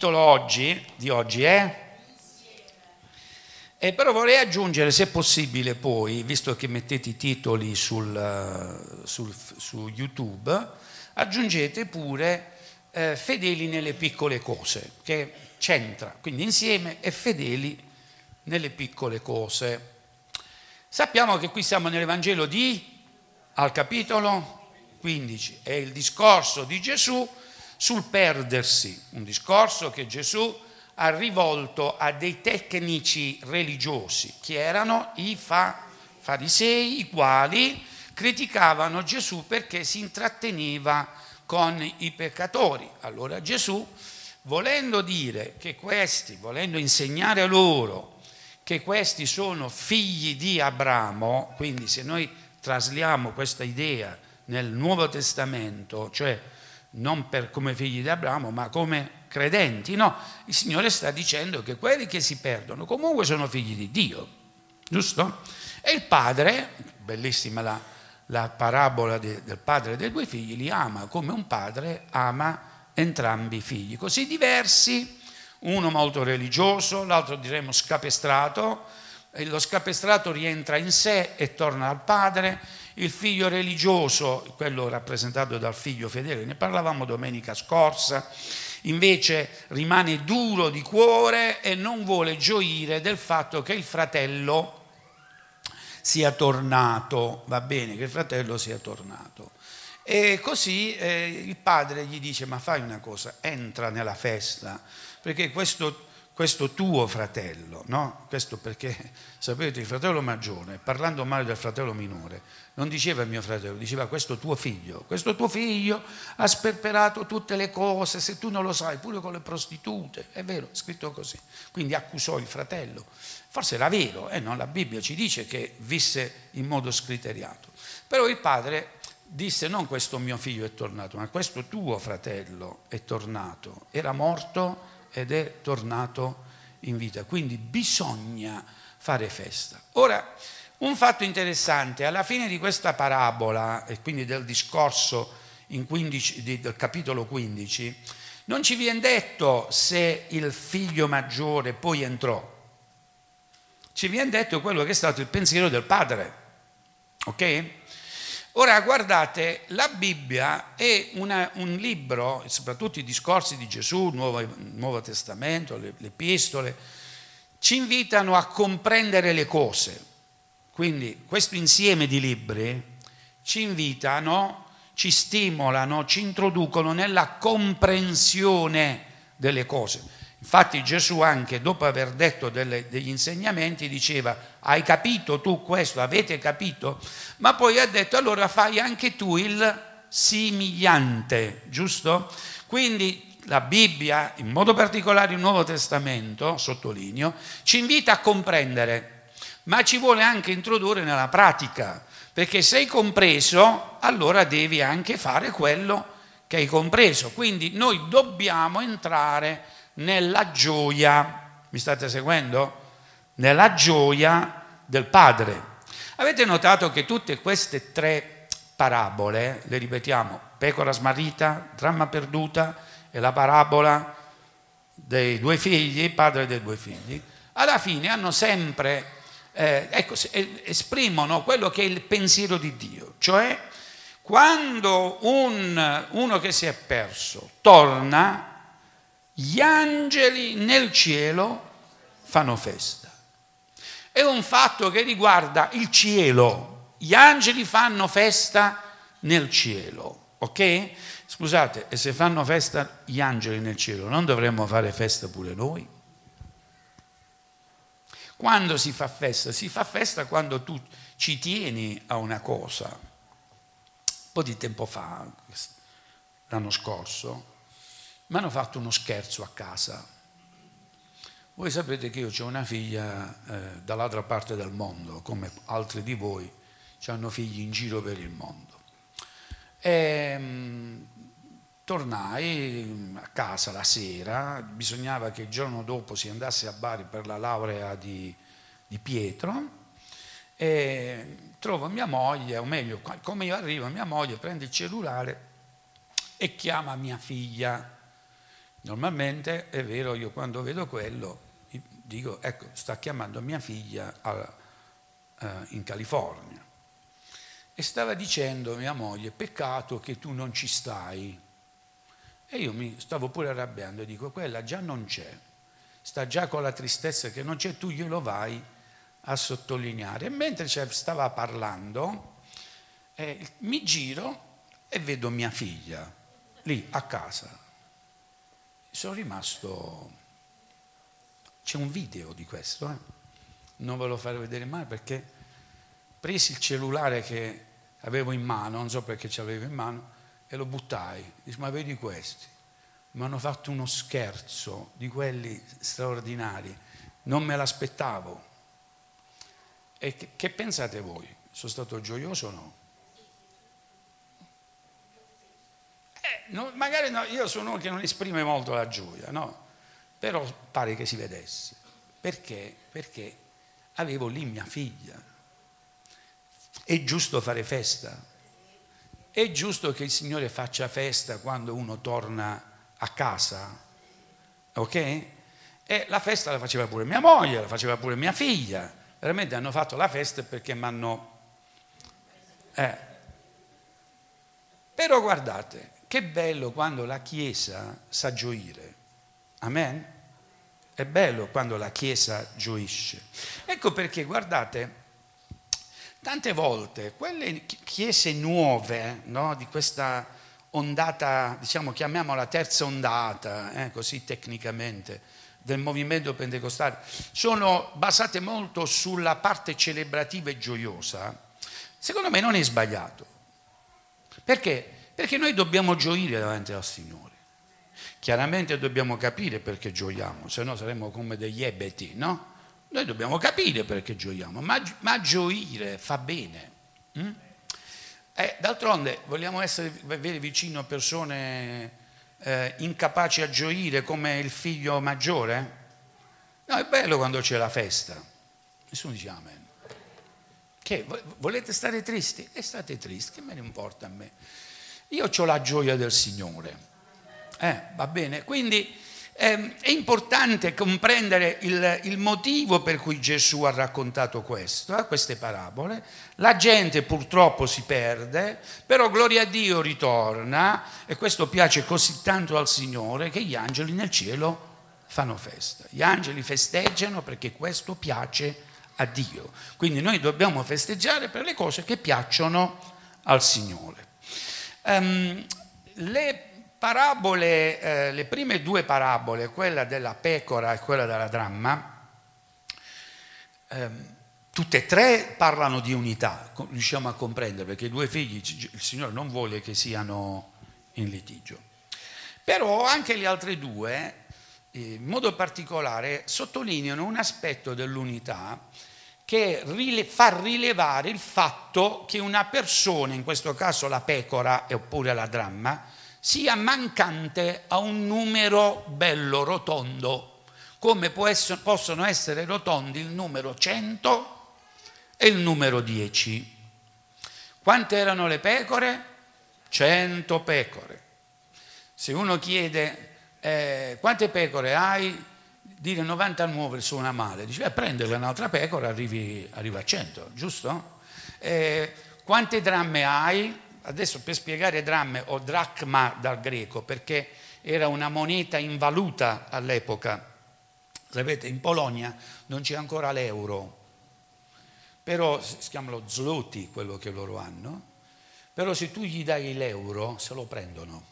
titolo oggi, di oggi è... Eh, però vorrei aggiungere, se possibile, poi, visto che mettete i titoli sul, sul, su YouTube, aggiungete pure eh, fedeli nelle piccole cose, che c'entra, quindi insieme e fedeli nelle piccole cose. Sappiamo che qui siamo nell'Evangelo di, al capitolo 15, è il discorso di Gesù sul perdersi, un discorso che Gesù ha rivolto a dei tecnici religiosi, che erano i fa, farisei, i quali criticavano Gesù perché si intratteneva con i peccatori. Allora Gesù, volendo dire che questi, volendo insegnare loro che questi sono figli di Abramo, quindi se noi trasliamo questa idea nel Nuovo Testamento, cioè non per, come figli di Abramo, ma come credenti. No, il Signore sta dicendo che quelli che si perdono comunque sono figli di Dio, giusto? E il padre, bellissima la, la parabola de, del padre dei due figli, li ama come un padre ama entrambi i figli, così diversi, uno molto religioso, l'altro diremo scapestrato, lo scapestrato rientra in sé e torna al padre, il figlio religioso, quello rappresentato dal figlio fedele, ne parlavamo domenica scorsa, invece rimane duro di cuore e non vuole gioire del fatto che il fratello sia tornato, va bene che il fratello sia tornato. E così eh, il padre gli dice, ma fai una cosa, entra nella festa, perché questo questo tuo fratello, no? Questo perché, sapete, il fratello maggiore, parlando male del fratello minore, non diceva mio fratello, diceva questo tuo figlio. Questo tuo figlio ha sperperato tutte le cose, se tu non lo sai, pure con le prostitute. È vero, è scritto così. Quindi accusò il fratello. Forse era vero, eh, no? la Bibbia ci dice che visse in modo scriteriato. Però il padre disse non questo mio figlio è tornato, ma questo tuo fratello è tornato. Era morto ed è tornato in vita. Quindi bisogna fare festa. Ora, un fatto interessante, alla fine di questa parabola, e quindi del discorso 15, del capitolo 15, non ci viene detto se il figlio maggiore poi entrò. Ci viene detto quello che è stato il pensiero del padre. Ok? Ora guardate, la Bibbia è una, un libro, soprattutto i discorsi di Gesù, il Nuovo, Nuovo Testamento, le, le epistole, ci invitano a comprendere le cose. Quindi questo insieme di libri ci invitano, ci stimolano, ci introducono nella comprensione delle cose. Infatti Gesù anche dopo aver detto delle, degli insegnamenti diceva hai capito tu questo, avete capito? Ma poi ha detto allora fai anche tu il simigliante, giusto? Quindi la Bibbia, in modo particolare il Nuovo Testamento, sottolineo, ci invita a comprendere, ma ci vuole anche introdurre nella pratica, perché se hai compreso, allora devi anche fare quello che hai compreso. Quindi noi dobbiamo entrare nella gioia, mi state seguendo? Nella gioia del Padre. Avete notato che tutte queste tre parabole, le ripetiamo, pecora smarrita, dramma perduta e la parabola dei due figli, padre dei due figli, alla fine hanno sempre, eh, ecco, esprimono quello che è il pensiero di Dio, cioè quando un, uno che si è perso torna, gli angeli nel cielo fanno festa. È un fatto che riguarda il cielo. Gli angeli fanno festa nel cielo, ok? Scusate, e se fanno festa gli angeli nel cielo, non dovremmo fare festa pure noi? Quando si fa festa? Si fa festa quando tu ci tieni a una cosa. Un po' di tempo fa, l'anno scorso, mi hanno fatto uno scherzo a casa. Voi sapete che io ho una figlia eh, dall'altra parte del mondo, come altri di voi hanno figli in giro per il mondo. E, mh, mm, tornai a casa la sera, bisognava che il giorno dopo si andasse a Bari per la laurea di, di Pietro e trovo mia moglie, o meglio, come io arrivo, mia moglie prende il cellulare e chiama mia figlia Normalmente è vero, io quando vedo quello dico, ecco, sta chiamando mia figlia a, uh, in California. E stava dicendo mia moglie, peccato che tu non ci stai. E io mi stavo pure arrabbiando e dico, quella già non c'è, sta già con la tristezza che non c'è, tu glielo vai a sottolineare. E mentre stava parlando, eh, mi giro e vedo mia figlia lì a casa. Sono rimasto... C'è un video di questo, eh? non ve lo farò vedere mai perché presi il cellulare che avevo in mano, non so perché ce l'avevo in mano, e lo buttai. Dice, ma vedi questi? Mi hanno fatto uno scherzo di quelli straordinari, non me l'aspettavo. E che, che pensate voi? Sono stato gioioso o no? Eh, no, magari no, io sono uno che non esprime molto la gioia, no? Però pare che si vedesse. Perché? Perché avevo lì mia figlia. È giusto fare festa. È giusto che il Signore faccia festa quando uno torna a casa. Ok? E la festa la faceva pure mia moglie, la faceva pure mia figlia. Veramente hanno fatto la festa perché mi hanno... Eh. Però guardate, che bello quando la Chiesa sa gioire. Amen? È bello quando la Chiesa gioisce. Ecco perché, guardate, tante volte quelle chiese nuove no, di questa ondata, diciamo chiamiamola terza ondata, eh, così tecnicamente, del movimento pentecostale, sono basate molto sulla parte celebrativa e gioiosa, secondo me non è sbagliato. Perché? Perché noi dobbiamo gioire davanti al Signore. Chiaramente dobbiamo capire perché gioiamo, se no saremmo come degli ebeti, no? Noi dobbiamo capire perché gioiamo, ma, ma gioire fa bene. Mm? Eh, d'altronde vogliamo essere vicino a persone eh, incapaci a gioire come il figlio maggiore? No, è bello quando c'è la festa. Nessuno dice amen. Che volete stare tristi? E state tristi, che me ne importa a me? Io ho la gioia del Signore. Eh, va bene? Quindi eh, è importante comprendere il, il, motivo per cui Gesù ha raccontato questo, eh, queste parabole. La gente purtroppo si perde, però gloria a Dio ritorna e questo piace così tanto al Signore che gli angeli nel cielo fanno festa. Gli angeli festeggiano perché questo piace a Dio. Quindi noi dobbiamo festeggiare per le cose che piacciono al Signore. Um, le parabole, eh, le prime due parabole, quella della pecora e quella della dramma, ehm, tutte e tre parlano di unità, riusciamo a comprendere, perché i due figli il Signore non vuole che siano in litigio. Però anche le altre due, in modo particolare, sottolineano un aspetto dell'unità che fa rilevare il fatto che una persona, in questo caso la pecora oppure la dramma, sia mancante a un numero bello rotondo, come essere, possono essere rotondi il numero 100 e il numero 10. Quante erano le pecore? 100 pecore. Se uno chiede eh, quante pecore hai, dire 99 suona male, dice eh, prendere un'altra pecora arrivi, arriva a 100, giusto? Eh, quante dramme hai? adesso per spiegare dramme o dracma dal greco, perché era una moneta in valuta all'epoca. Sapete, in Polonia non c'è ancora l'euro, però si chiama lo zloty quello che loro hanno, però se tu gli dai l'euro se lo prendono,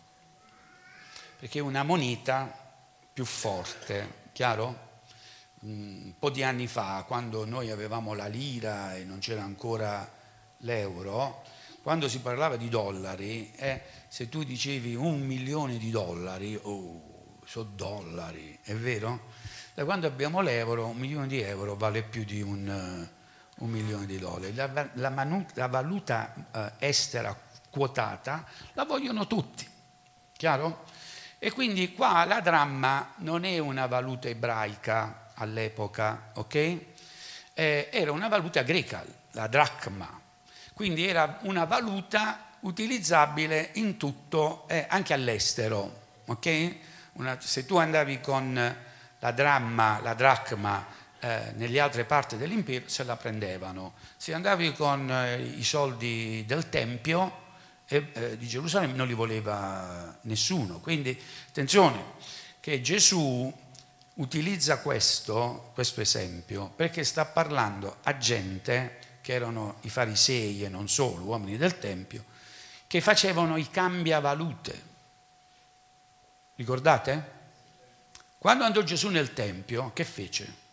perché è una moneta più forte, chiaro? Un po' di anni fa, quando noi avevamo la lira e non c'era ancora l'euro, quando si parlava di dollari, eh, se tu dicevi un milione di dollari, oh, sono dollari, è vero? Da quando abbiamo l'euro, un milione di euro vale più di un, uh, un milione di dollari. La, la, manu, la valuta uh, estera quotata la vogliono tutti, chiaro? E quindi qua la dramma non è una valuta ebraica all'epoca, ok? Eh, era una valuta greca, la dracma, quindi era una valuta utilizzabile in tutto, eh, anche all'estero, ok? una, se tu andavi con la dramma, la dracma eh, nelle altre parti dell'impero, se la prendevano. Se andavi con eh, i soldi del Tempio eh, di Gerusalemme, non li voleva nessuno. Quindi attenzione che Gesù utilizza questo, questo esempio perché sta parlando a gente che erano i farisei e non solo, uomini del Tempio, che facevano i cambiavalute. Ricordate? Quando andò Gesù nel Tempio, che fece?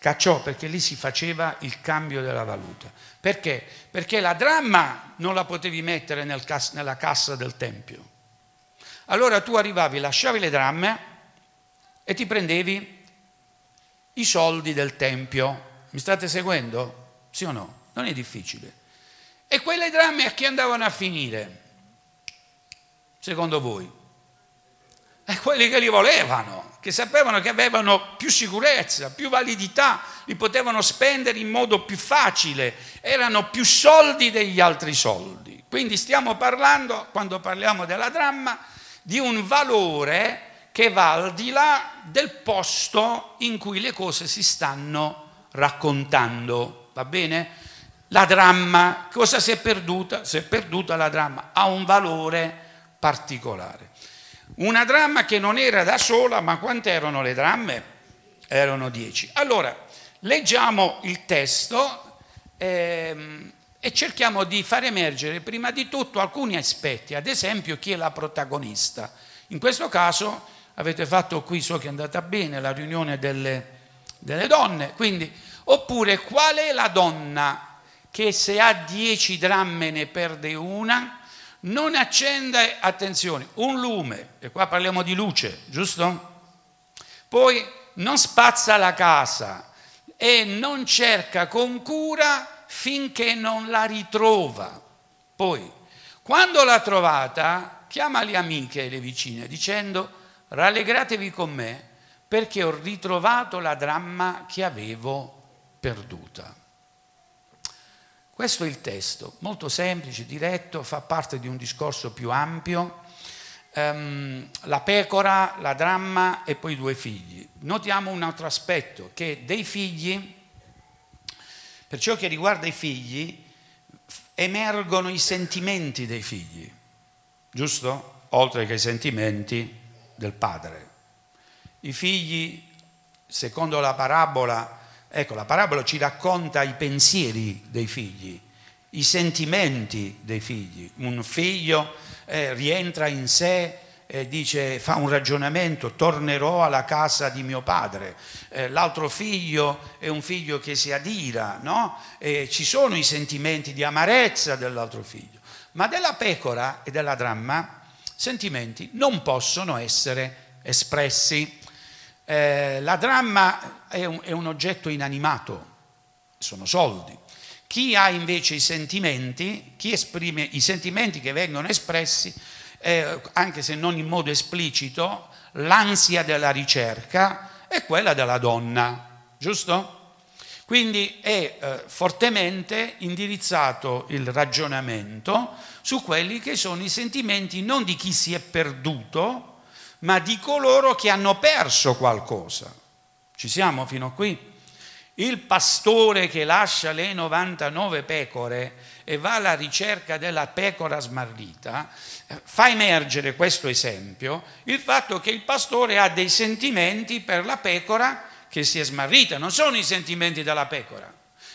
Cacciò perché lì si faceva il cambio della valuta. Perché? Perché la dramma non la potevi mettere nel cas- nella cassa del Tempio. Allora tu arrivavi, lasciavi le dramme e ti prendevi i soldi del Tempio. Mi state seguendo? Sì o no? Non è difficile. E quelle dramme a chi andavano a finire? Secondo voi? E quelli che li volevano, che sapevano che avevano più sicurezza, più validità, li potevano spendere in modo più facile, erano più soldi degli altri soldi. Quindi stiamo parlando, quando parliamo della dramma, di un valore che va al di là del posto in cui le cose si stanno raccontando. Va bene? La dramma, cosa si è perduta? Si è perduta la dramma, ha un valore particolare. Una dramma che non era da sola, ma quante erano le dramme? Erano dieci. Allora, leggiamo il testo ehm, e cerchiamo di far emergere prima di tutto alcuni aspetti, ad esempio chi è la protagonista. In questo caso avete fatto qui, so che è andata bene, la riunione delle, delle donne, quindi, oppure qual è la donna che se ha dieci dramme ne perde una, non accende, attenzione, un lume, e qua parliamo di luce, giusto? Poi non spazza la casa e non cerca con cura finché non la ritrova. Poi, quando l'ha trovata, chiama le amiche e le vicine dicendo rallegratevi con me perché ho ritrovato la dramma che avevo perduta. Questo è il testo, molto semplice, diretto, fa parte di un discorso più ampio. Um, la pecora, la dramma e poi due figli. Notiamo un altro aspetto, che dei figli, per ciò che riguarda i figli, emergono i sentimenti dei figli, giusto? Oltre che i sentimenti del padre. I figli, secondo la parabola, ecco, la parabola ci racconta i pensieri dei figli, i sentimenti dei figli. Un figlio eh, rientra in sé e dice, fa un ragionamento, tornerò alla casa di mio padre. Eh, l'altro figlio è un figlio che si adira, no? E ci sono i sentimenti di amarezza dell'altro figlio. Ma della pecora e della dramma sentimenti non possono essere espressi. Eh, la dramma è un, è un oggetto inanimato, sono soldi. Chi ha invece i sentimenti, chi esprime i sentimenti che vengono espressi, eh, anche se non in modo esplicito, l'ansia della ricerca è quella della donna, giusto? Quindi è eh, fortemente indirizzato il ragionamento su quelli che sono i sentimenti non di chi si è perduto, ma di coloro che hanno perso qualcosa. Ci siamo fino a qui? Il pastore che lascia le 99 pecore e va alla ricerca della pecora smarrita, eh, fa emergere questo esempio, il fatto che il pastore ha dei sentimenti per la pecora che si è smarrita, non sono i sentimenti della pecora,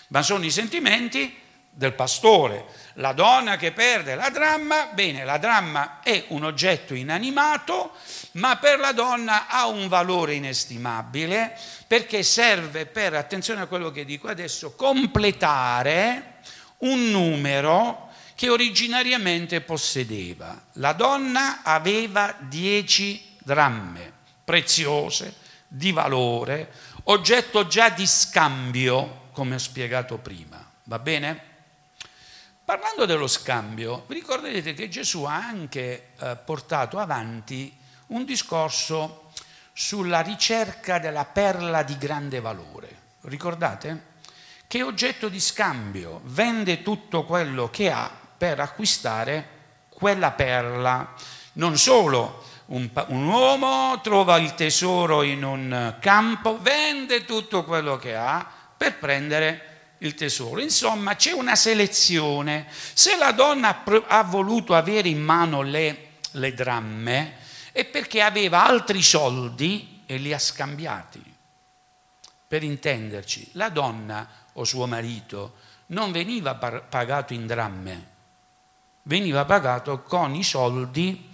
ma sono i sentimenti del pastore. La donna che perde la dramma, bene, la dramma è un oggetto inanimato, ma per la donna ha un valore inestimabile perché serve per, attenzione a quello che dico adesso, completare un numero che originariamente possedeva. La donna aveva dieci dramme preziose, di valore, oggetto già di scambio, come ho spiegato prima. Va bene? Parlando dello scambio, vi ricorderete che Gesù ha anche eh, portato avanti un discorso sulla ricerca della perla di grande valore. Ricordate? Che oggetto di scambio vende tutto quello che ha per acquistare quella perla. Non solo un, un, uomo trova il tesoro in un campo, vende tutto quello che ha per prendere il tesoro. Insomma, c'è una selezione. Se la donna ha voluto avere in mano le, le dramme, è perché aveva altri soldi e li ha scambiati. Per intenderci, la donna o suo marito non veniva pagato in dramme, veniva pagato con i soldi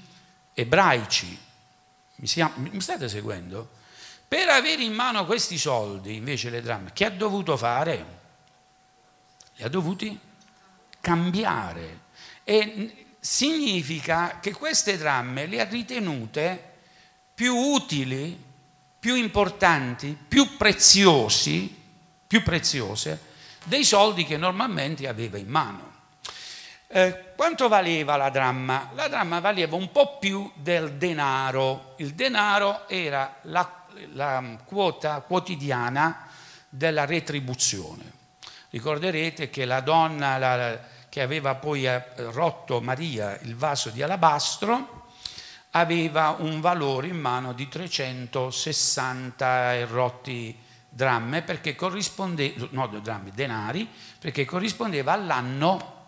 ebraici. Mi, siamo, mi state seguendo? Per avere in mano questi soldi, invece le dramme, che ha dovuto fare? Li ha dovuti cambiare. E significa che queste dramme le ha ritenute più utili, più importanti, più preziosi, più preziose dei soldi che normalmente aveva in mano. Eh, quanto valeva la dramma? La dramma valeva un po' più del denaro. Il denaro era la, la quota quotidiana della retribuzione. Ricorderete che la donna la, che aveva poi eh, rotto Maria il vaso di alabastro aveva un valore in mano di 360 e rotti dramme perché corrispondeva, no, drammi, denari, perché corrispondeva all'anno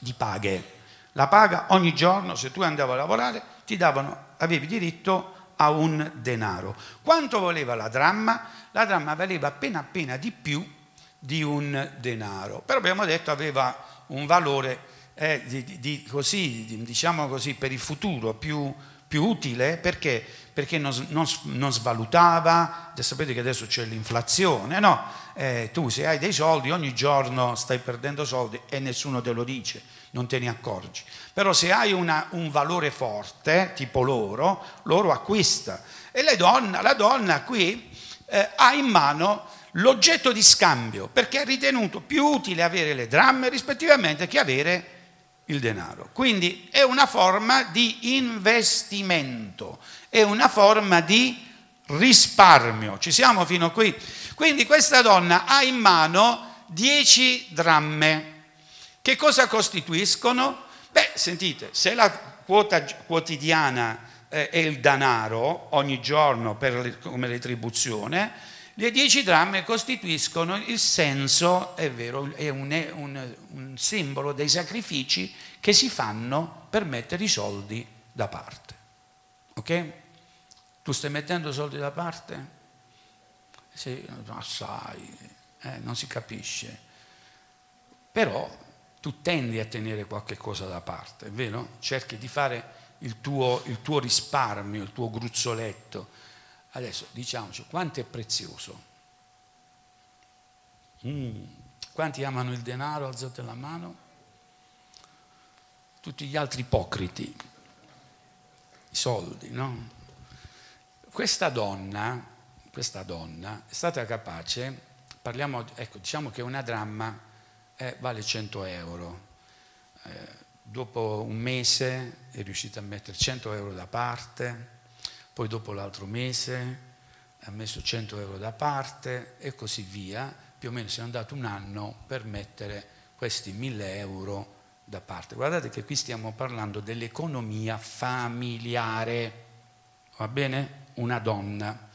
di paghe. La paga ogni giorno, se tu andavi a lavorare, ti davano, avevi diritto a un denaro. Quanto voleva la dramma? La dramma valeva appena appena di più di un denaro, però abbiamo detto aveva un valore eh, di, di, così, diciamo così, per il futuro più, più utile perché, perché non, non, non, svalutava, sapete che adesso c'è l'inflazione, no? Eh, tu se hai dei soldi ogni giorno stai perdendo soldi e nessuno te lo dice, non te ne accorgi. Però se hai una, un valore forte, tipo l'oro, l'oro acquista. E la donna, la donna qui eh, ha in mano l'oggetto di scambio perché ha ritenuto più utile avere le dramme rispettivamente che avere il denaro. Quindi è una forma di investimento, è una forma di risparmio. Ci siamo fino a qui? Quindi questa donna ha in mano 10 dramme. Che cosa costituiscono? Beh, sentite, se la quota quotidiana eh, è il denaro ogni giorno per, come retribuzione, le dieci dramme costituiscono il senso, è vero, è un, è un, un simbolo dei sacrifici che si fanno per mettere i soldi da parte. Ok? Tu stai mettendo soldi da parte? Sì, assai, eh, non si capisce. Però tu tendi a tenere qualche cosa da parte, è vero? Cerchi di fare il tuo, il tuo risparmio, il tuo gruzzoletto Adesso diciamoci, quanto è prezioso? Mm. Quanti amano il denaro? Alzate la mano. Tutti gli altri ipocriti, i soldi, no? Questa donna, questa donna è stata capace, parliamo, ecco, diciamo che una dramma eh, vale 100 euro. Eh, dopo un mese è riuscita a mettere 100 euro da parte poi dopo l'altro mese ha messo 100 euro da parte e così via, più o meno si è andato un anno per mettere questi 1000 euro da parte. Guardate che qui stiamo parlando dell'economia familiare, va bene? Una donna.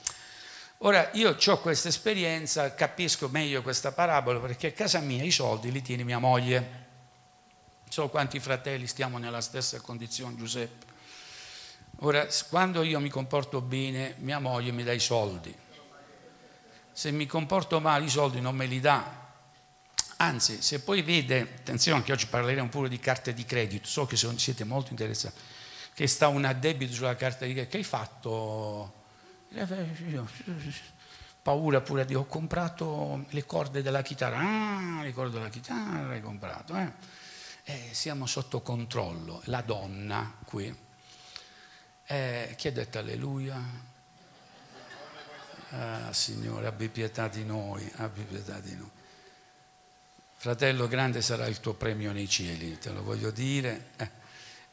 Ora io ho questa esperienza, capisco meglio questa parabola perché a casa mia i soldi li tiene mia moglie. So quanti fratelli stiamo nella stessa condizione, Giuseppe. Ora, quando io mi comporto bene, mia moglie mi dà i soldi. Se mi comporto male, i soldi non me li dà. Anzi, se poi vede, attenzione che oggi parleremo pure di carte di credito, so che siete molto interessati, che sta un addebito sulla carta di credito, che hai fatto? Paura pure di ho comprato le corde della chitarra, ah, le corde della chitarra hai comprato. Eh? Eh, siamo sotto controllo, la donna qui eh, chi ha detto alleluia? Ah, Signore, abbi pietà di noi, abbi pietà di noi. Fratello, grande sarà il tuo premio nei cieli, te lo voglio dire. Eh.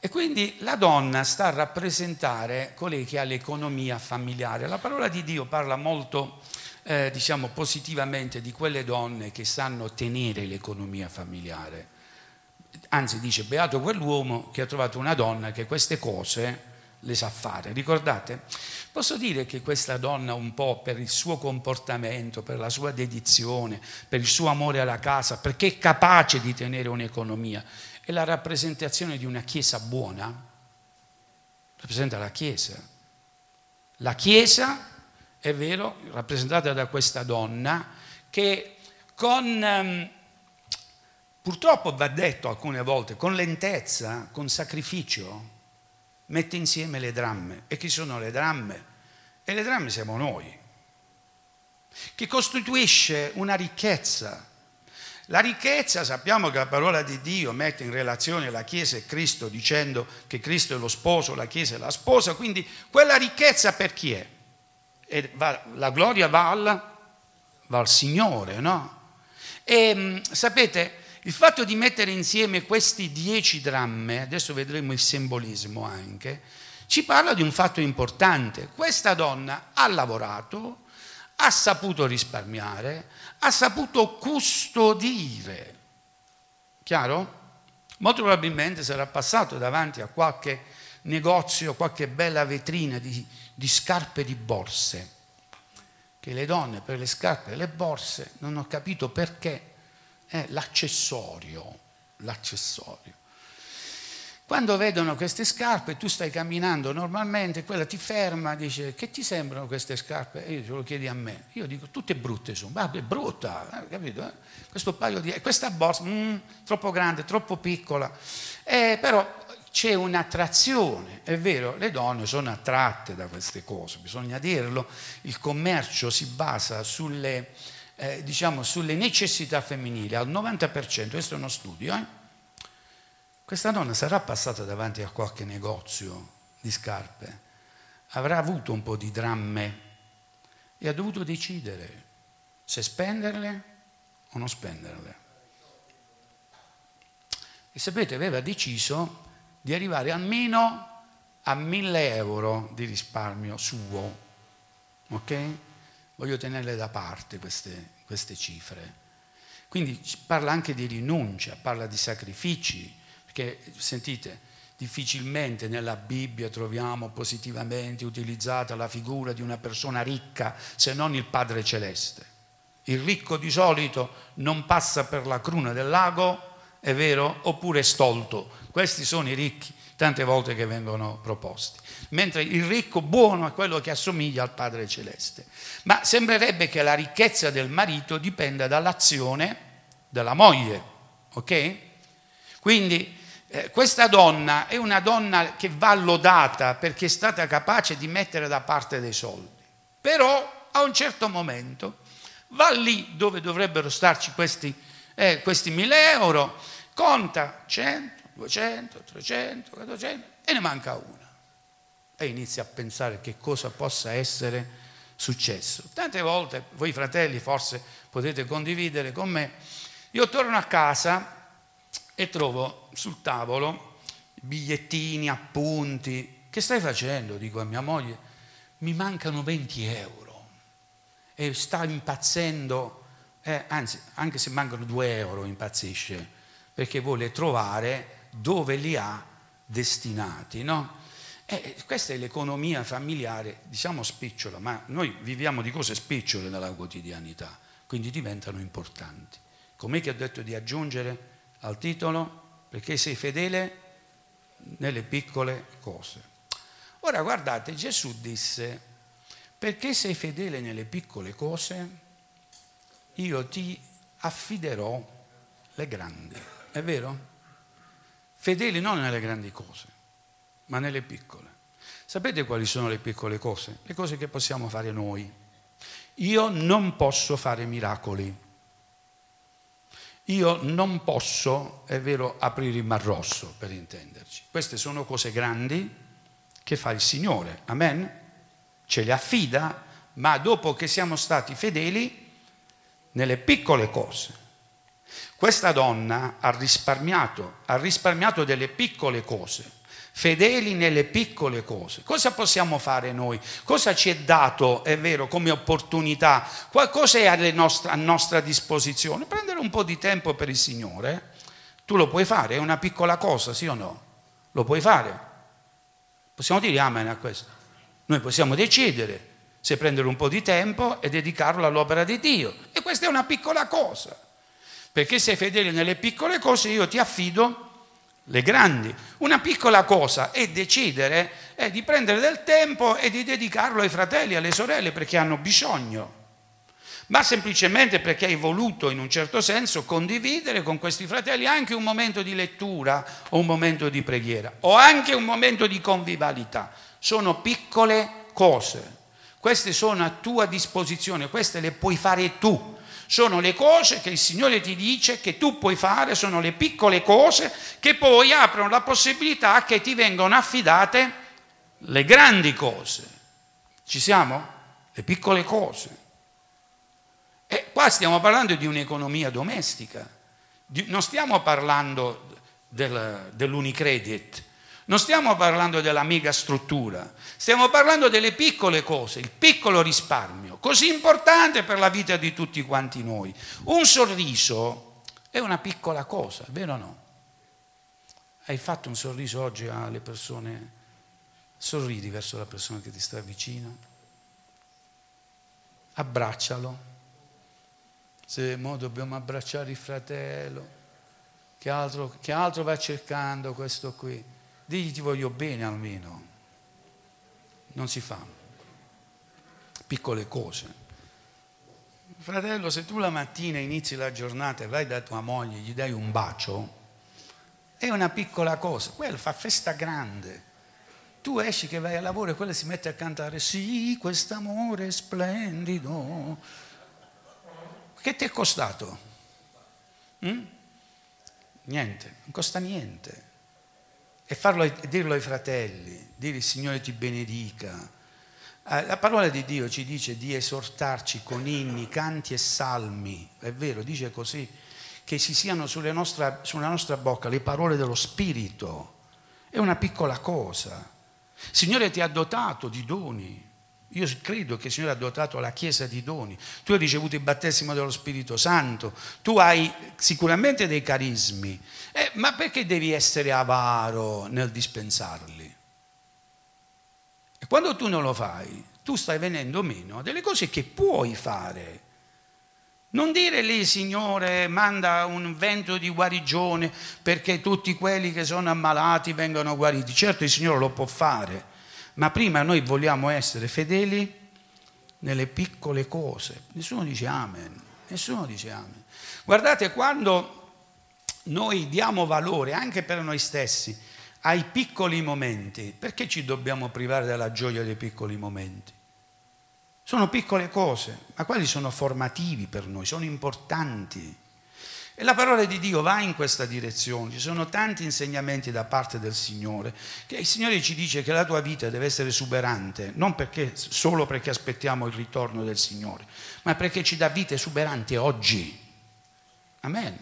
E quindi la donna sta a rappresentare colei che ha l'economia familiare. La parola di Dio parla molto, eh, diciamo, positivamente di quelle donne che sanno tenere l'economia familiare. Anzi, dice, beato quell'uomo che ha trovato una donna che queste cose le sa fare. Ricordate? Posso dire che questa donna un po' per il suo comportamento, per la sua dedizione, per il suo amore alla casa, perché è capace di tenere un'economia, è la rappresentazione di una chiesa buona? Rappresenta la chiesa. La chiesa, è vero, rappresentata da questa donna che con... Um, purtroppo va detto alcune volte, con lentezza, con sacrificio, mette insieme le dramme. E chi sono le dramme? E le dramme siamo noi, che costituisce una ricchezza. La ricchezza, sappiamo che la parola di Dio mette in relazione la Chiesa e Cristo dicendo che Cristo è lo sposo, la Chiesa è la sposa, quindi quella ricchezza per chi è? Va, la gloria va al, va al Signore, no? E sapete, il fatto di mettere insieme questi dieci dramme, adesso vedremo il simbolismo anche, ci parla di un fatto importante. Questa donna ha lavorato, ha saputo risparmiare, ha saputo custodire. Chiaro? Molto probabilmente sarà passato davanti a qualche negozio, qualche bella vetrina di, di scarpe di borse, che le donne per le scarpe e le borse non ho capito perché è l'accessorio, l'accessorio. Quando vedono queste scarpe, tu stai camminando normalmente, quella ti ferma, dice che ti sembrano queste scarpe? E io te lo chiedi a me. Io dico tutte brutte sono, ma è brutta, eh, capito? Eh? Questo paio di... Questa borsa, mm, troppo grande, troppo piccola. Eh, però c'è un'attrazione, è vero, le donne sono attratte da queste cose, bisogna dirlo, il commercio si basa sulle, eh, diciamo, sulle necessità femminili al 90%, questo è uno studio, eh? Questa donna sarà passata davanti a qualche negozio di scarpe, avrà avuto un po' di dramme e ha dovuto decidere se spenderle o non spenderle. E sapete, aveva deciso di arrivare almeno a 1000 euro di risparmio suo, ok? Voglio tenerle da parte queste, queste cifre. Quindi parla anche di rinuncia, parla di sacrifici, che sentite, difficilmente nella Bibbia troviamo positivamente utilizzata la figura di una persona ricca se non il Padre Celeste. Il ricco di solito non passa per la cruna del lago, è vero, oppure è stolto. Questi sono i ricchi tante volte che vengono proposti. Mentre il ricco buono è quello che assomiglia al Padre Celeste. Ma sembrerebbe che la ricchezza del marito dipenda dall'azione della moglie, ok? Quindi eh, questa donna è una donna che va lodata perché è stata capace di mettere da parte dei soldi, però a un certo momento va lì dove dovrebbero starci questi, eh, questi 1000 euro, conta 100, 200, 300, 400 e ne manca una. E inizia a pensare che cosa possa essere successo. Tante volte voi fratelli forse potete condividere con me, io torno a casa e trovo sul tavolo bigliettini, appunti. Che stai facendo? Dico a mia moglie, mi mancano 20 euro e sta impazzendo, eh, anzi anche se mancano 2 euro impazzisce, perché vuole trovare dove li ha destinati. No? Eh, questa è l'economia familiare, diciamo spicciola, ma noi viviamo di cose spicciole nella quotidianità, quindi diventano importanti. Com'è che ho detto di aggiungere? al titolo perché sei fedele nelle piccole cose. Ora guardate, Gesù disse, perché sei fedele nelle piccole cose, io ti affiderò le grandi. È vero? Fedeli non nelle grandi cose, ma nelle piccole. Sapete quali sono le piccole cose? Le cose che possiamo fare noi. Io non posso fare miracoli io non posso, è vero, aprire il Mar Rosso, per intenderci. Queste sono cose grandi che fa il Signore, amen? Ce le affida, ma dopo che siamo stati fedeli nelle piccole cose. Questa donna ha risparmiato, ha risparmiato delle piccole cose fedeli nelle piccole cose. Cosa possiamo fare noi? Cosa ci è dato, è vero, come opportunità? Qualcosa è a nostra, disposizione? Prendere un po' di tempo per il Signore. Tu lo puoi fare, è una piccola cosa, sì o no? Lo puoi fare. Possiamo dire amen a questo? Noi possiamo decidere se prendere un po' di tempo e dedicarlo all'opera di Dio. E questa è una piccola cosa, perché sei fedele nelle piccole cose, io ti affido le grandi. Una piccola cosa è decidere è di prendere del tempo e di dedicarlo ai fratelli, alle sorelle, perché hanno bisogno ma semplicemente perché hai voluto in un certo senso condividere con questi fratelli anche un momento di lettura o un momento di preghiera o anche un momento di convivialità. Sono piccole cose, queste sono a tua disposizione, queste le puoi fare tu. Sono le cose che il Signore ti dice che tu puoi fare, sono le piccole cose che poi aprono la possibilità che ti vengano affidate le grandi cose. Ci siamo? Le piccole cose. E qua stiamo parlando di un'economia domestica, non stiamo parlando del, dell'Unicredit, non stiamo parlando della mega struttura, stiamo parlando delle piccole cose, il piccolo risparmio, così importante per la vita di tutti quanti noi. Un sorriso è una piccola cosa, vero o no? Hai fatto un sorriso oggi alle persone? Sorridi verso la persona che ti sta vicino, abbraccialo se mo dobbiamo abbracciare il fratello, che altro, che altro va cercando questo qui? Digli ti voglio bene almeno. Non si fa. Piccole cose. Fratello, se tu la mattina inizi la giornata e vai da tua moglie, gli dai un bacio, è una piccola cosa, quello fa festa grande. Tu esci che vai a lavoro e quello si mette a cantare, sì, quest'amore è splendido che ti è costato? Mm? Niente, non costa niente. E farlo, dirlo ai fratelli, dire il Signore ti benedica. Eh, la parola di Dio ci dice di esortarci con inni, canti e salmi, è vero, dice così, che ci siano nostra, sulla nostra bocca le parole dello Spirito. È una piccola cosa. Il Signore ti ha dotato di doni, io credo che il Signore ha dotato la Chiesa di doni. Tu hai ricevuto il battesimo dello Spirito Santo, tu hai sicuramente dei carismi, eh, ma perché devi essere avaro nel dispensarli? E quando tu non lo fai, tu stai venendo meno a delle cose che puoi fare. Non dire lì, Signore, manda un vento di guarigione perché tutti quelli che sono ammalati vengano guariti. Certo il Signore lo può fare ma prima noi vogliamo essere fedeli nelle piccole cose. Nessuno dice amen, nessuno dice amen. Guardate, quando noi diamo valore anche per noi stessi ai piccoli momenti, perché ci dobbiamo privare della gioia dei piccoli momenti? Sono piccole cose, ma quelli sono formativi per noi, sono importanti. E la parola di Dio va in questa direzione, ci sono tanti insegnamenti da parte del Signore, che il Signore ci dice che la tua vita deve essere esuberante, non perché, solo perché aspettiamo il ritorno del Signore, ma perché ci dà vita esuberante oggi. Amen.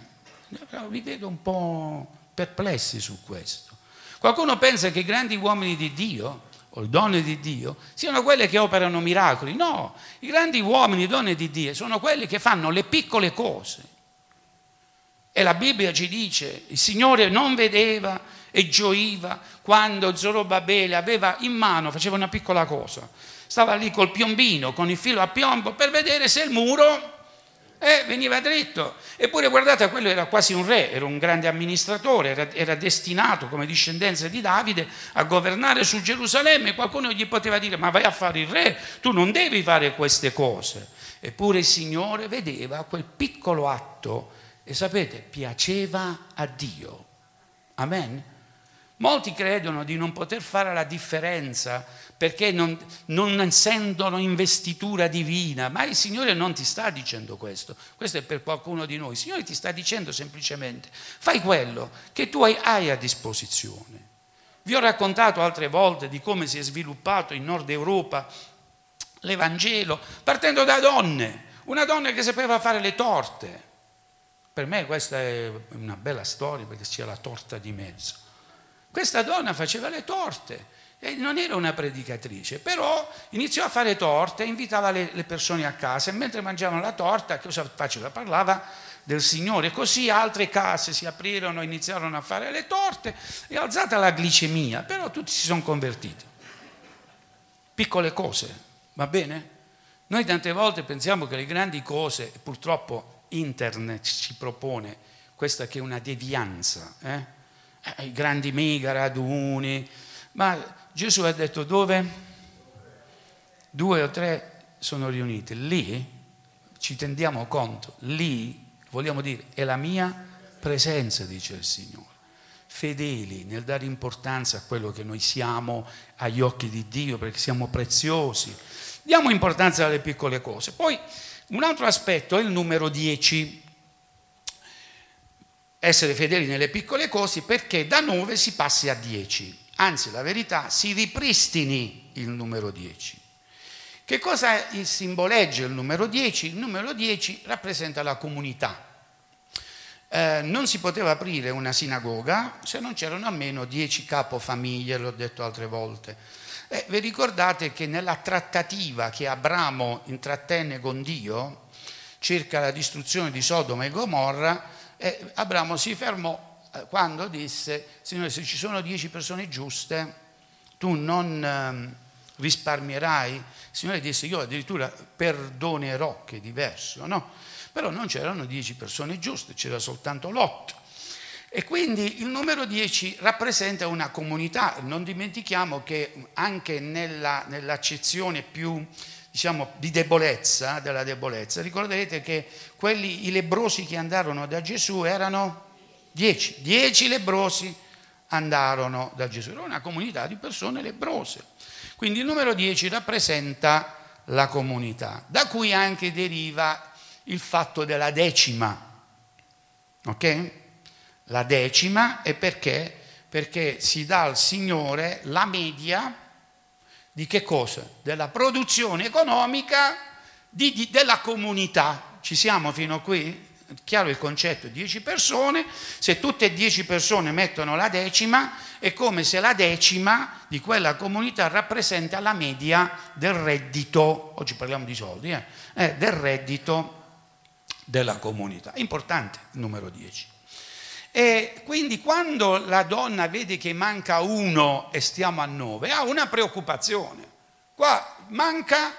Vi vedo un po' perplessi su questo. Qualcuno pensa che i grandi uomini di Dio o le donne di Dio siano quelle che operano miracoli. No, i grandi uomini e donne di Dio sono quelli che fanno le piccole cose e la Bibbia ci dice, il Signore non vedeva e gioiva quando Zorobabele aveva in mano, faceva una piccola cosa, stava lì col piombino, con il filo a piombo, per vedere se il muro eh, veniva dritto. Eppure guardate, quello era quasi un re, era un grande amministratore, era, era destinato come discendenza di Davide a governare su Gerusalemme. Qualcuno gli poteva dire, ma vai a fare il re, tu non devi fare queste cose. Eppure il Signore vedeva quel piccolo atto e sapete, piaceva a Dio. Amen? Molti credono di non poter fare la differenza perché non, non sentono investitura divina, ma il Signore non ti sta dicendo questo, questo è per qualcuno di noi, il Signore ti sta dicendo semplicemente fai quello che tu hai, hai a disposizione. Vi ho raccontato altre volte di come si è sviluppato in Nord Europa l'Evangelo partendo da donne, una donna che sapeva fare le torte, per me questa è una bella storia perché c'è la torta di mezzo. Questa donna faceva le torte E non era una predicatrice, però iniziò a fare torte, invitava le, le persone a casa e mentre mangiavano la torta, cosa faceva? Parlava del Signore. Così altre case si aprirono, iniziarono a fare le torte e alzata la glicemia, però tutti si sono convertiti. Piccole cose, va bene? Noi tante volte pensiamo che le grandi cose, purtroppo internet ci propone questa che è una devianza, eh? eh i grandi mega raduni, ma Gesù ha detto dove? Due o tre sono riuniti, lì ci tendiamo conto, lì vogliamo dire è la mia presenza, dice il Signore. Fedeli nel dare importanza a quello che noi siamo agli occhi di Dio, perché siamo preziosi. Diamo importanza alle piccole cose. Poi un altro aspetto è il numero 10. Essere fedeli nelle piccole cose perché da 9 si passi a 10. Anzi, la verità, si ripristini il numero 10. Che cosa simboleggia il numero 10? Il numero 10 rappresenta la comunità. Eh, non si poteva aprire una sinagoga se non c'erano almeno 10 capofamiglie, l'ho detto altre volte. Eh, vi ricordate che nella trattativa che Abramo intrattenne con Dio circa la distruzione di Sodoma e Gomorra, eh, Abramo si fermò eh, quando disse, Signore, se ci sono 10 persone giuste, tu non ehm, risparmierai? Il Signore disse, io addirittura perdonerò, che è diverso, no? Però non c'erano dieci persone giuste, c'era soltanto l'otto. E quindi il numero 10 rappresenta una comunità. Non dimentichiamo che anche nella, nell'accezione più diciamo, di debolezza, della debolezza, ricorderete che quelli, i lebrosi che andarono da Gesù erano dieci. Dieci lebrosi andarono da Gesù. Era una comunità di persone lebrose. Quindi il numero 10 rappresenta la comunità, da cui anche deriva il fatto della decima. Ok? La decima è perché? Perché si dà al Signore la media di che cosa? Della produzione economica di, di, della comunità. Ci siamo fino a qui? Chiaro il concetto, 10 persone, se tutte e 10 persone mettono la decima, è come se la decima di quella comunità rappresenta la media del reddito, oggi parliamo di soldi, eh, eh, del reddito della comunità. Importante il numero 10. E quindi quando la donna vede che manca uno e stiamo a nove, ha una preoccupazione. Qua manca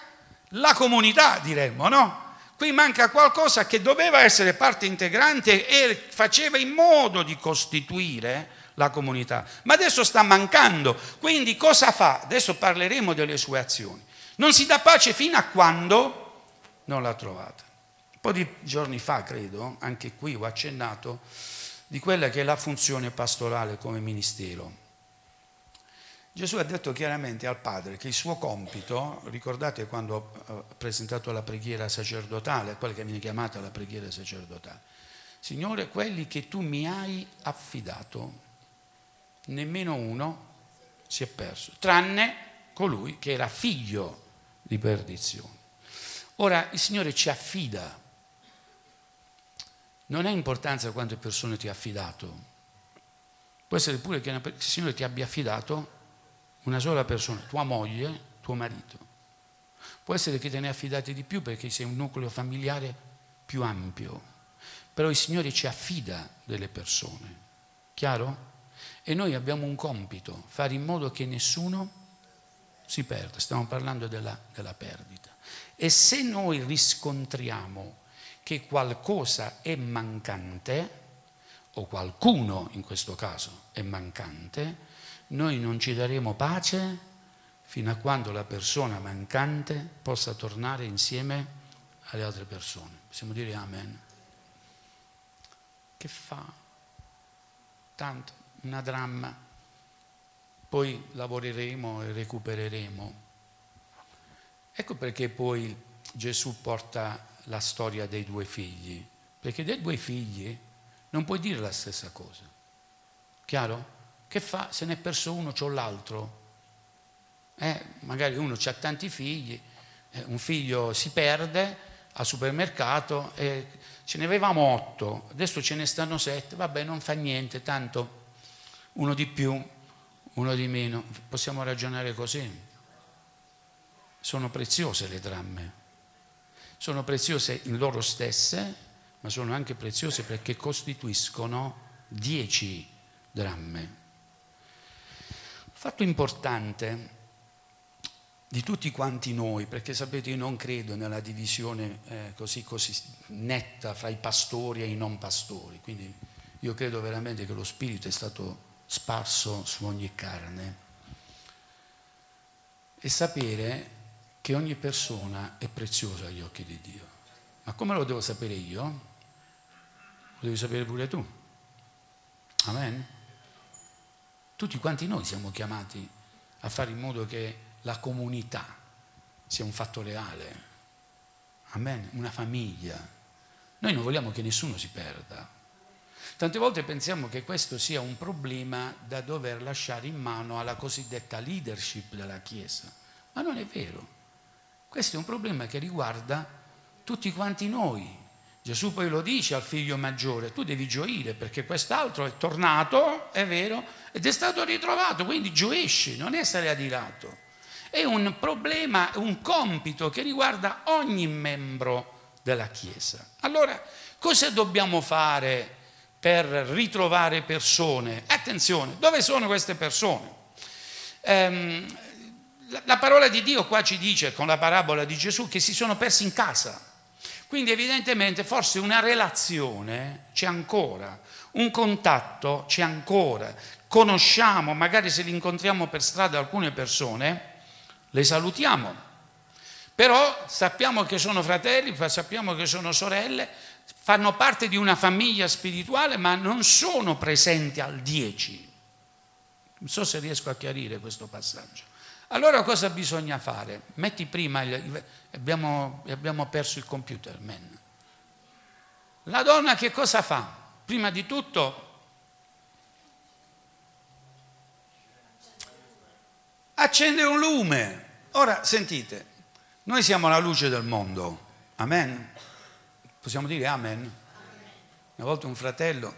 la comunità, diremmo, no? Qui manca qualcosa che doveva essere parte integrante e faceva in modo di costituire la comunità. Ma adesso sta mancando. Quindi cosa fa? Adesso parleremo delle sue azioni. Non si dà pace fino a quando non l'ha trovata. Un po' di giorni fa, credo, anche qui ho accennato, di quella che è la funzione pastorale come ministero. Gesù ha detto chiaramente al Padre che il suo compito, ricordate quando ha presentato la preghiera sacerdotale, quella che viene chiamata la preghiera sacerdotale, Signore, quelli che tu mi hai affidato, nemmeno uno si è perso, tranne colui che era figlio di perdizione. Ora il Signore ci affida, non ha importanza quante persone ti ha affidato, può essere pure che il Signore ti abbia affidato una sola persona, tua moglie, tuo marito. Può essere che te ne affidati di più perché sei un nucleo familiare più ampio, però il Signore ci affida delle persone, chiaro? E noi abbiamo un compito, fare in modo che nessuno si perda, stiamo parlando della, della perdita. E se noi riscontriamo che qualcosa è mancante, o qualcuno in questo caso è mancante, noi non ci daremo pace fino a quando la persona mancante possa tornare insieme alle altre persone. Possiamo dire amen. Che fa? Tanto una dramma, poi lavoreremo e recupereremo. Ecco perché poi Gesù porta la storia dei due figli, perché dei due figli non puoi dire la stessa cosa. Chiaro? Che fa? Se ne è perso uno, c'ho l'altro. Eh, magari uno ha tanti figli, eh, un figlio si perde al supermercato e ce ne avevamo otto, adesso ce ne stanno sette, vabbè non fa niente, tanto uno di più, uno di meno. Possiamo ragionare così. Sono preziose le dramme, sono preziose in loro stesse, ma sono anche preziose perché costituiscono dieci dramme. Fatto importante di tutti quanti noi, perché sapete io non credo nella divisione eh, così, così netta fra i pastori e i non pastori, quindi io credo veramente che lo Spirito è stato sparso su ogni carne e sapere che ogni persona è preziosa agli occhi di Dio. Ma come lo devo sapere io? Lo devi sapere pure tu. Amen? Tutti quanti noi siamo chiamati a fare in modo che la comunità sia un fatto reale. Amen? Una famiglia. Noi non vogliamo che nessuno si perda. Tante volte pensiamo che questo sia un problema da dover lasciare in mano alla cosiddetta leadership della Chiesa, ma non è vero. Questo è un problema che riguarda tutti quanti noi. Gesù poi lo dice al figlio maggiore, tu devi gioire perché quest'altro è tornato, è vero, ed è stato ritrovato, quindi gioisci, non essere adirato. È un problema, un compito che riguarda ogni membro della Chiesa. Allora, cosa dobbiamo fare per ritrovare persone? Attenzione, dove sono queste persone? Ehm, la parola di Dio qua ci dice, con la parabola di Gesù, che si sono persi in casa. Quindi evidentemente forse una relazione c'è ancora, un contatto c'è ancora. Conosciamo, magari se li incontriamo per strada alcune persone, le salutiamo, però sappiamo che sono fratelli, sappiamo che sono sorelle, fanno parte di una famiglia spirituale, ma non sono presenti al 10. Non so se riesco a chiarire questo passaggio. Allora cosa bisogna fare? Metti prima, il, abbiamo, abbiamo perso il computer, man. La donna che cosa fa? Prima di tutto accende un lume. Ora sentite, noi siamo la luce del mondo, amen? Possiamo dire amen? Una volta un fratello,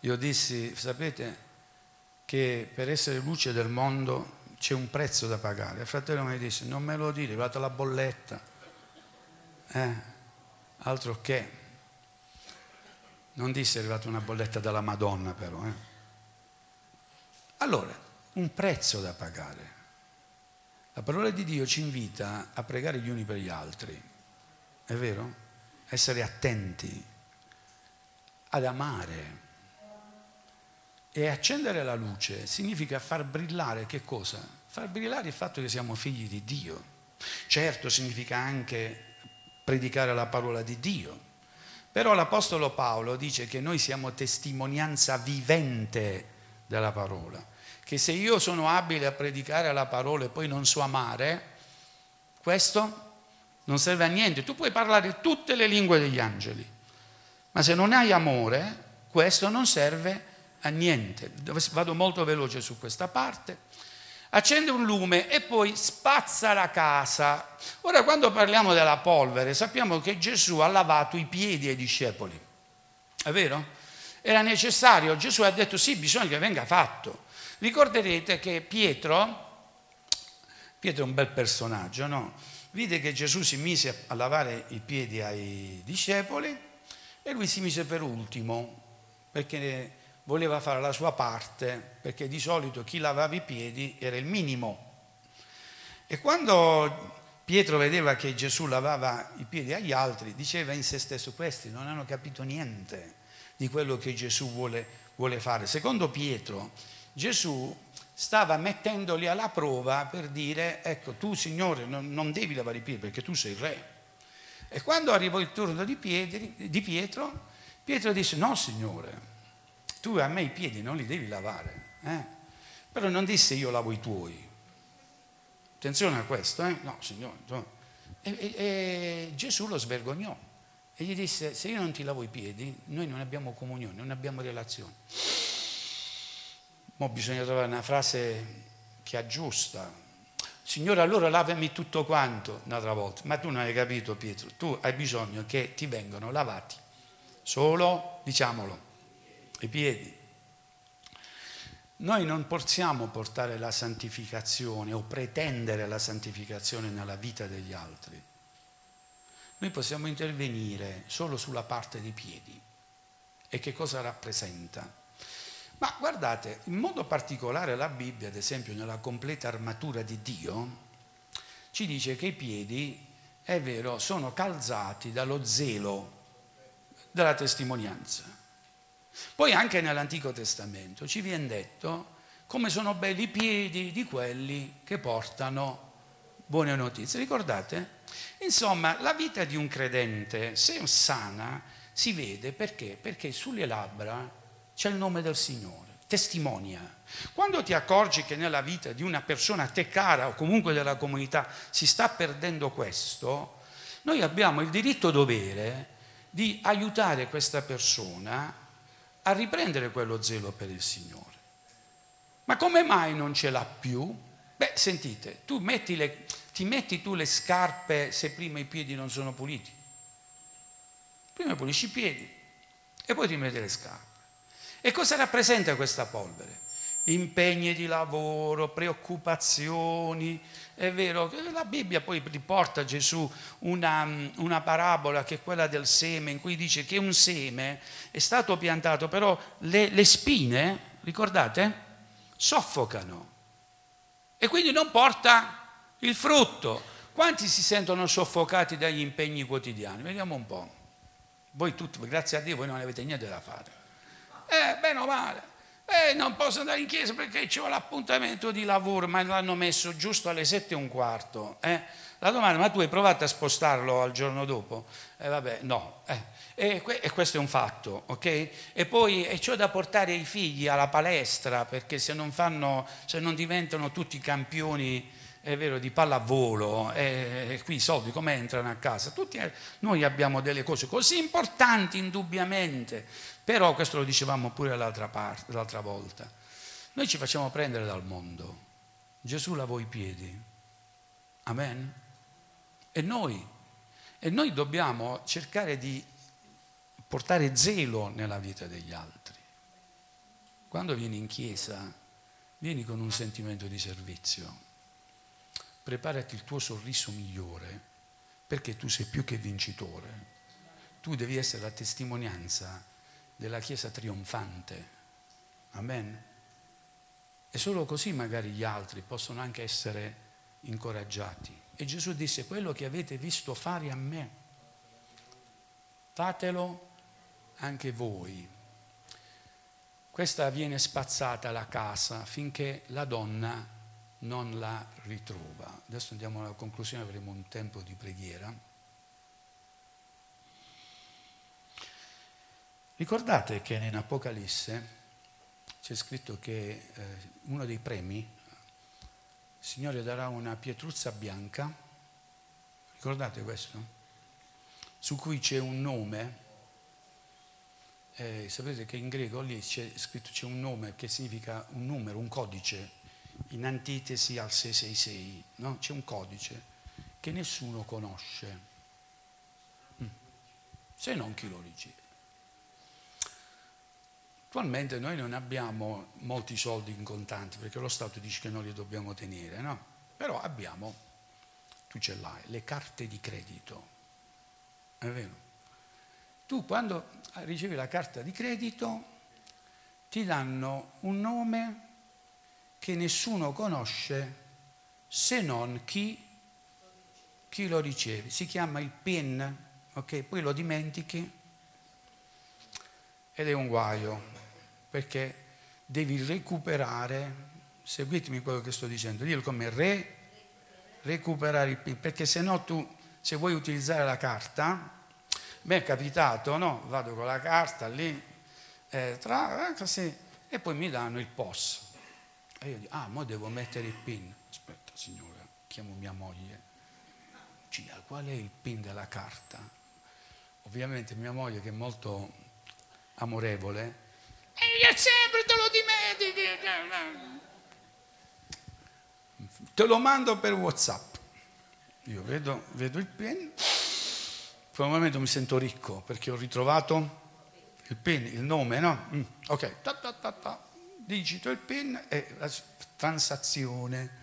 io dissi, sapete che per essere luce del mondo c'è un prezzo da pagare. Il fratello mi disse, non me lo dire, è arrivata la bolletta. Eh, altro che. Non disse è arrivata una bolletta dalla Madonna però. Eh. Allora, un prezzo da pagare. La parola di Dio ci invita a pregare gli uni per gli altri. È vero? Essere attenti, ad amare. E accendere la luce significa far brillare che cosa? Far brillare il fatto che siamo figli di Dio. Certo significa anche predicare la parola di Dio, però l'Apostolo Paolo dice che noi siamo testimonianza vivente della parola, che se io sono abile a predicare la parola e poi non so amare, questo non serve a niente. Tu puoi parlare tutte le lingue degli angeli, ma se non hai amore, questo non serve a a niente. Vado molto veloce su questa parte. Accende un lume e poi spazza la casa. Ora, quando parliamo della polvere, sappiamo che Gesù ha lavato i piedi ai discepoli. È vero? Era necessario. Gesù ha detto sì, bisogna che venga fatto. Ricorderete che Pietro, Pietro è un bel personaggio, no? Vide che Gesù si mise a lavare i piedi ai discepoli e lui si mise per ultimo, perché voleva fare la sua parte perché di solito chi lavava i piedi era il minimo. E quando Pietro vedeva che Gesù lavava i piedi agli altri, diceva in se stesso, questi non hanno capito niente di quello che Gesù vuole, vuole fare. Secondo Pietro, Gesù stava mettendoli alla prova per dire, ecco, tu Signore non, non devi lavare i piedi perché tu sei il re. E quando arrivò il turno di, Pietri, di Pietro, Pietro disse, no Signore, tu a me i piedi non li devi lavare, eh? però non disse io lavo i tuoi. Attenzione a questo, eh? no signore. No. E, e, e Gesù lo svergognò e gli disse se io non ti lavo i piedi noi non abbiamo comunione, non abbiamo relazione. Ma bisogna trovare una frase che aggiusta. Signore, allora lavami tutto quanto un'altra volta. Ma tu non hai capito, Pietro. Tu hai bisogno che ti vengano lavati. Solo, diciamolo, i piedi. Noi non possiamo portare la santificazione o pretendere la santificazione nella vita degli altri. Noi possiamo intervenire solo sulla parte dei piedi e che cosa rappresenta. Ma guardate, in modo particolare la Bibbia, ad esempio nella completa armatura di Dio, ci dice che i piedi, è vero, sono calzati dallo zelo della testimonianza. Poi anche nell'Antico Testamento ci viene detto come sono belli i piedi di quelli che portano buone notizie. Ricordate? Insomma, la vita di un credente, se sana, si vede perché? Perché sulle labbra c'è il nome del Signore, testimonia. Quando ti accorgi che nella vita di una persona a te cara o comunque della comunità si sta perdendo questo, noi abbiamo il diritto dovere di aiutare questa persona a riprendere quello zelo per il Signore. Ma come mai non ce l'ha più? Beh, sentite, tu metti le, ti metti tu le scarpe se prima i piedi non sono puliti. Prima pulisci i piedi e poi ti metti le scarpe. E cosa rappresenta questa polvere? Impegni di lavoro, preoccupazioni. È vero, la Bibbia poi riporta Gesù una, una, parabola che è quella del seme, in cui dice che un seme è stato piantato, però le, le spine, ricordate, soffocano e quindi non porta il frutto. Quanti si sentono soffocati dagli impegni quotidiani? Vediamo un po'. Voi tutti, grazie a Dio, voi non avete niente da fare. Eh, bene o male. Eh, non posso andare in chiesa perché ho l'appuntamento di lavoro, ma l'hanno messo giusto alle sette e un quarto. Eh? La domanda, ma tu hai provato a spostarlo al giorno dopo? Eh, vabbè, no. Eh. E, e, questo è un fatto, ok? E poi e c'ho da portare i figli alla palestra perché se non, fanno, se non diventano tutti campioni, è vero, di pallavolo, e, e qui i soldi come entrano a casa? Tutti eh, noi abbiamo delle cose così importanti, indubbiamente però questo lo dicevamo pure l'altra, parte, l'altra volta. Noi ci facciamo prendere dal mondo. Gesù lavò i piedi. Amen. E noi, e noi dobbiamo cercare di portare zelo nella vita degli altri. Quando vieni in chiesa, vieni con un sentimento di servizio. Preparati il tuo sorriso migliore, perché tu sei più che vincitore. Tu devi essere la testimonianza della Chiesa trionfante. Amen. E solo così magari gli altri possono anche essere incoraggiati. E Gesù disse, quello che avete visto fare a me, fatelo anche voi. Questa viene spazzata la casa finché la donna non la ritrova. Adesso andiamo alla conclusione, avremo un tempo di preghiera. Ricordate che in Apocalisse c'è scritto che eh, uno dei premi, il Signore darà una pietruzza bianca, ricordate questo? Su cui c'è un nome, eh, sapete che in greco lì c'è scritto c'è un nome che significa un numero, un codice, in antitesi al 666, no? c'è un codice che nessuno conosce, mm. se non chi lo riceve. Attualmente noi non abbiamo molti soldi in contanti perché lo Stato dice che noi li dobbiamo tenere, no? Però abbiamo, tu ce l'hai, le carte di credito. È vero? Tu quando ricevi la carta di credito ti danno un nome che nessuno conosce se non chi, chi lo riceve. Si chiama il PIN, ok? Poi lo dimentichi ed è un guaio perché devi recuperare, seguitemi quello che sto dicendo, dillo come re, recuperare il PIN, perché se no tu, se vuoi utilizzare la carta, mi è capitato, no? Vado con la carta lì, eh, tra, eh, così, e poi mi danno il POS. E io dico, ah, mo devo mettere il PIN. Aspetta, signora, chiamo mia moglie. Gira, qual è il PIN della carta? Ovviamente mia moglie, che è molto amorevole, e io sempre te lo dimentichi. Te lo mando per Whatsapp. Io vedo, vedo il pen, per un momento mi sento ricco perché ho ritrovato il pen, il nome, no? Mm, ok, ta, ta, ta, digito il PIN e la transazione.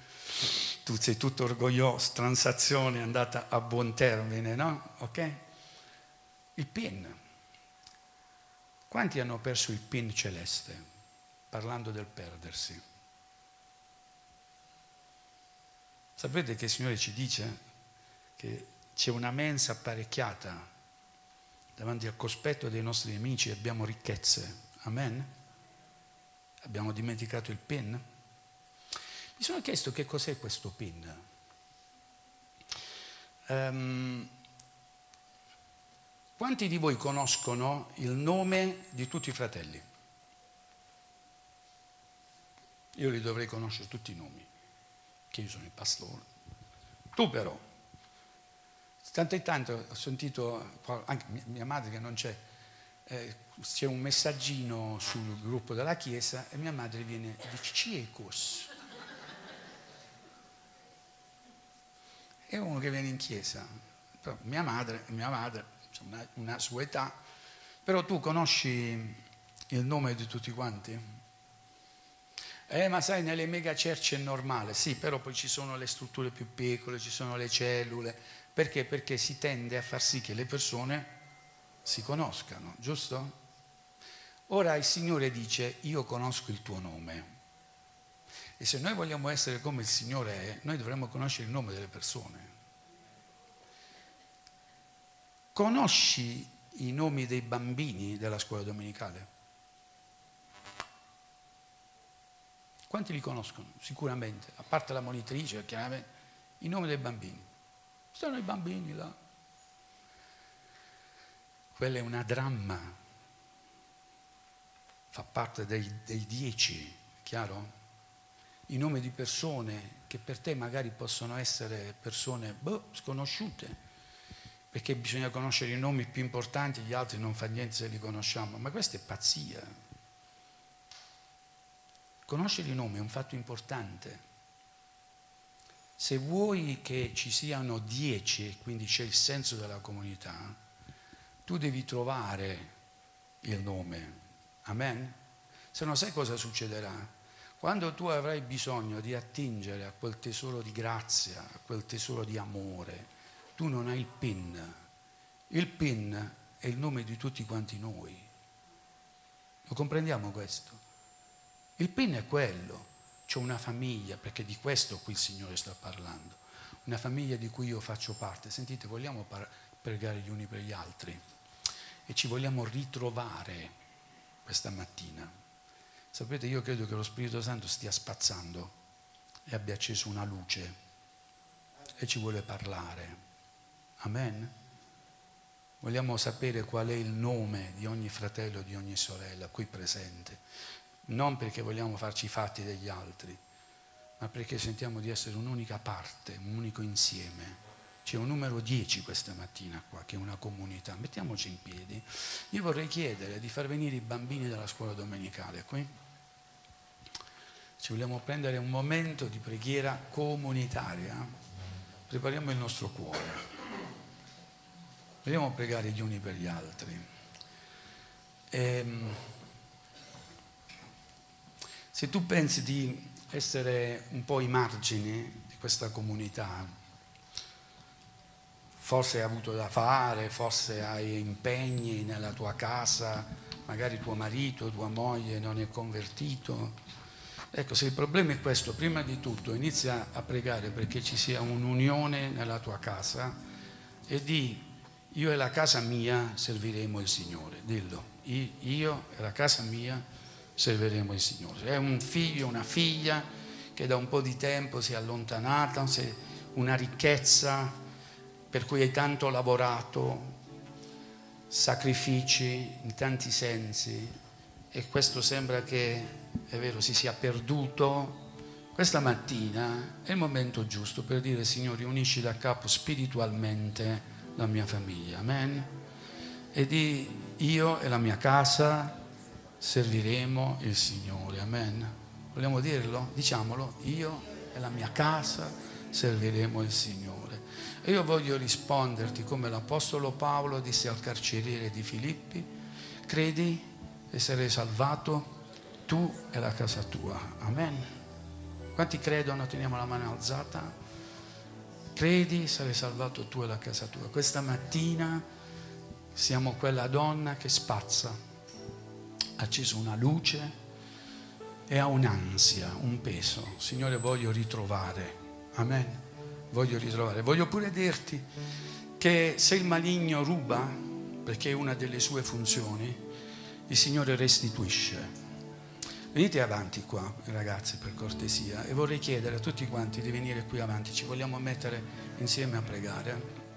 Tu sei tutto orgoglioso, transazione è andata a buon termine, no? Ok? Il PIN. Quanti hanno perso il PIN celeste? Parlando del perdersi. Sapete che il Signore ci dice che c'è una mensa apparecchiata davanti al cospetto dei nostri nemici e abbiamo ricchezze. Amen? Abbiamo dimenticato il PIN? Mi sono chiesto che cos'è questo PIN. Um, quanti di voi conoscono il nome di tutti i fratelli? Io li dovrei conoscere tutti i nomi che io sono il pastore. Tu però, tanto e tanto ho sentito, anche mia madre che non c'è, eh, c'è un messaggino sul gruppo della chiesa e mia madre viene e dice ciecos. È uno che viene in chiesa, però mia madre, mia madre, una, una sua età, però tu conosci il nome di tutti quanti? Eh, ma sai, nelle mega church è normale, sì, però poi ci sono le strutture più piccole, ci sono le cellule. Perché? Perché si tende a far sì che le persone si conoscano, giusto? Ora il Signore dice, io conosco il tuo nome. E se noi vogliamo essere come il Signore è, noi dovremmo conoscere il nome delle persone. Conosci i nomi dei bambini della scuola domenicale? Quanti li conoscono? Sicuramente, a parte la monitrice, chiaramente, i nomi dei bambini. Stanno i bambini là. Quella è una dramma, fa parte dei, dei dieci, chiaro? I nomi di persone che per te magari possono essere persone boh, sconosciute, perché bisogna conoscere i nomi più importanti, gli altri non fa niente se li conosciamo, ma questa è pazzia. Conoscere i nomi è un fatto importante. Se vuoi che ci siano dieci, quindi c'è il senso della comunità, tu devi trovare il nome. Amen? Se no sai cosa succederà? Quando tu avrai bisogno di attingere a quel tesoro di grazia, a quel tesoro di amore, tu non hai il PIN. Il PIN è il nome di tutti quanti noi. Lo comprendiamo questo? Il PIN è quello, c'è una famiglia, perché di questo qui il Signore sta parlando, una famiglia di cui io faccio parte. Sentite, vogliamo pregare gli uni per gli altri e ci vogliamo ritrovare questa mattina. Sapete, io credo che lo Spirito Santo stia spazzando e abbia acceso una luce e ci vuole parlare. Amen. Vogliamo sapere qual è il nome di ogni fratello, di ogni sorella qui presente non perché vogliamo farci i fatti degli altri, ma perché sentiamo di essere un'unica parte, un unico insieme. C'è un numero 10 questa mattina qua, che è una comunità. Mettiamoci in piedi. Io vorrei chiedere di far venire i bambini della scuola domenicale qui. Ci vogliamo prendere un momento di preghiera comunitaria. Prepariamo il nostro cuore. Vogliamo pregare gli uni per gli altri. Ehm, se tu pensi di essere un po' ai margini di questa comunità, forse hai avuto da fare, forse hai impegni nella tua casa, magari tuo marito, tua moglie non è convertito. Ecco, se il problema è questo, prima di tutto inizia a pregare perché ci sia un'unione nella tua casa e di io e la casa mia serviremo il Signore. Dillo, io e la casa mia serviremo il Signore. È un figlio, una figlia che da un po' di tempo si è allontanata, una ricchezza per cui hai tanto lavorato, sacrifici in tanti sensi e questo sembra che, è vero, si sia perduto. Questa mattina è il momento giusto per dire Signore unisci da capo spiritualmente la mia famiglia, amen? E di io e la mia casa serviremo il Signore. Amen. Vogliamo dirlo? Diciamolo, io e la mia casa serviremo il Signore. E io voglio risponderti come l'Apostolo Paolo disse al carceriere di Filippi, credi e sarai salvato? tu e la casa tua. Amen. Quanti credono? Teniamo la mano alzata. Credi, sarai salvato tu e la casa tua. Questa mattina siamo quella donna che spazza, ha acceso una luce e ha un'ansia, un peso. Signore, voglio ritrovare. Amen. Voglio ritrovare. Voglio pure dirti che se il maligno ruba, perché è una delle sue funzioni, il Signore restituisce. Venite avanti qua, ragazzi, per cortesia, e vorrei chiedere a tutti quanti di venire qui avanti, ci vogliamo mettere insieme a pregare.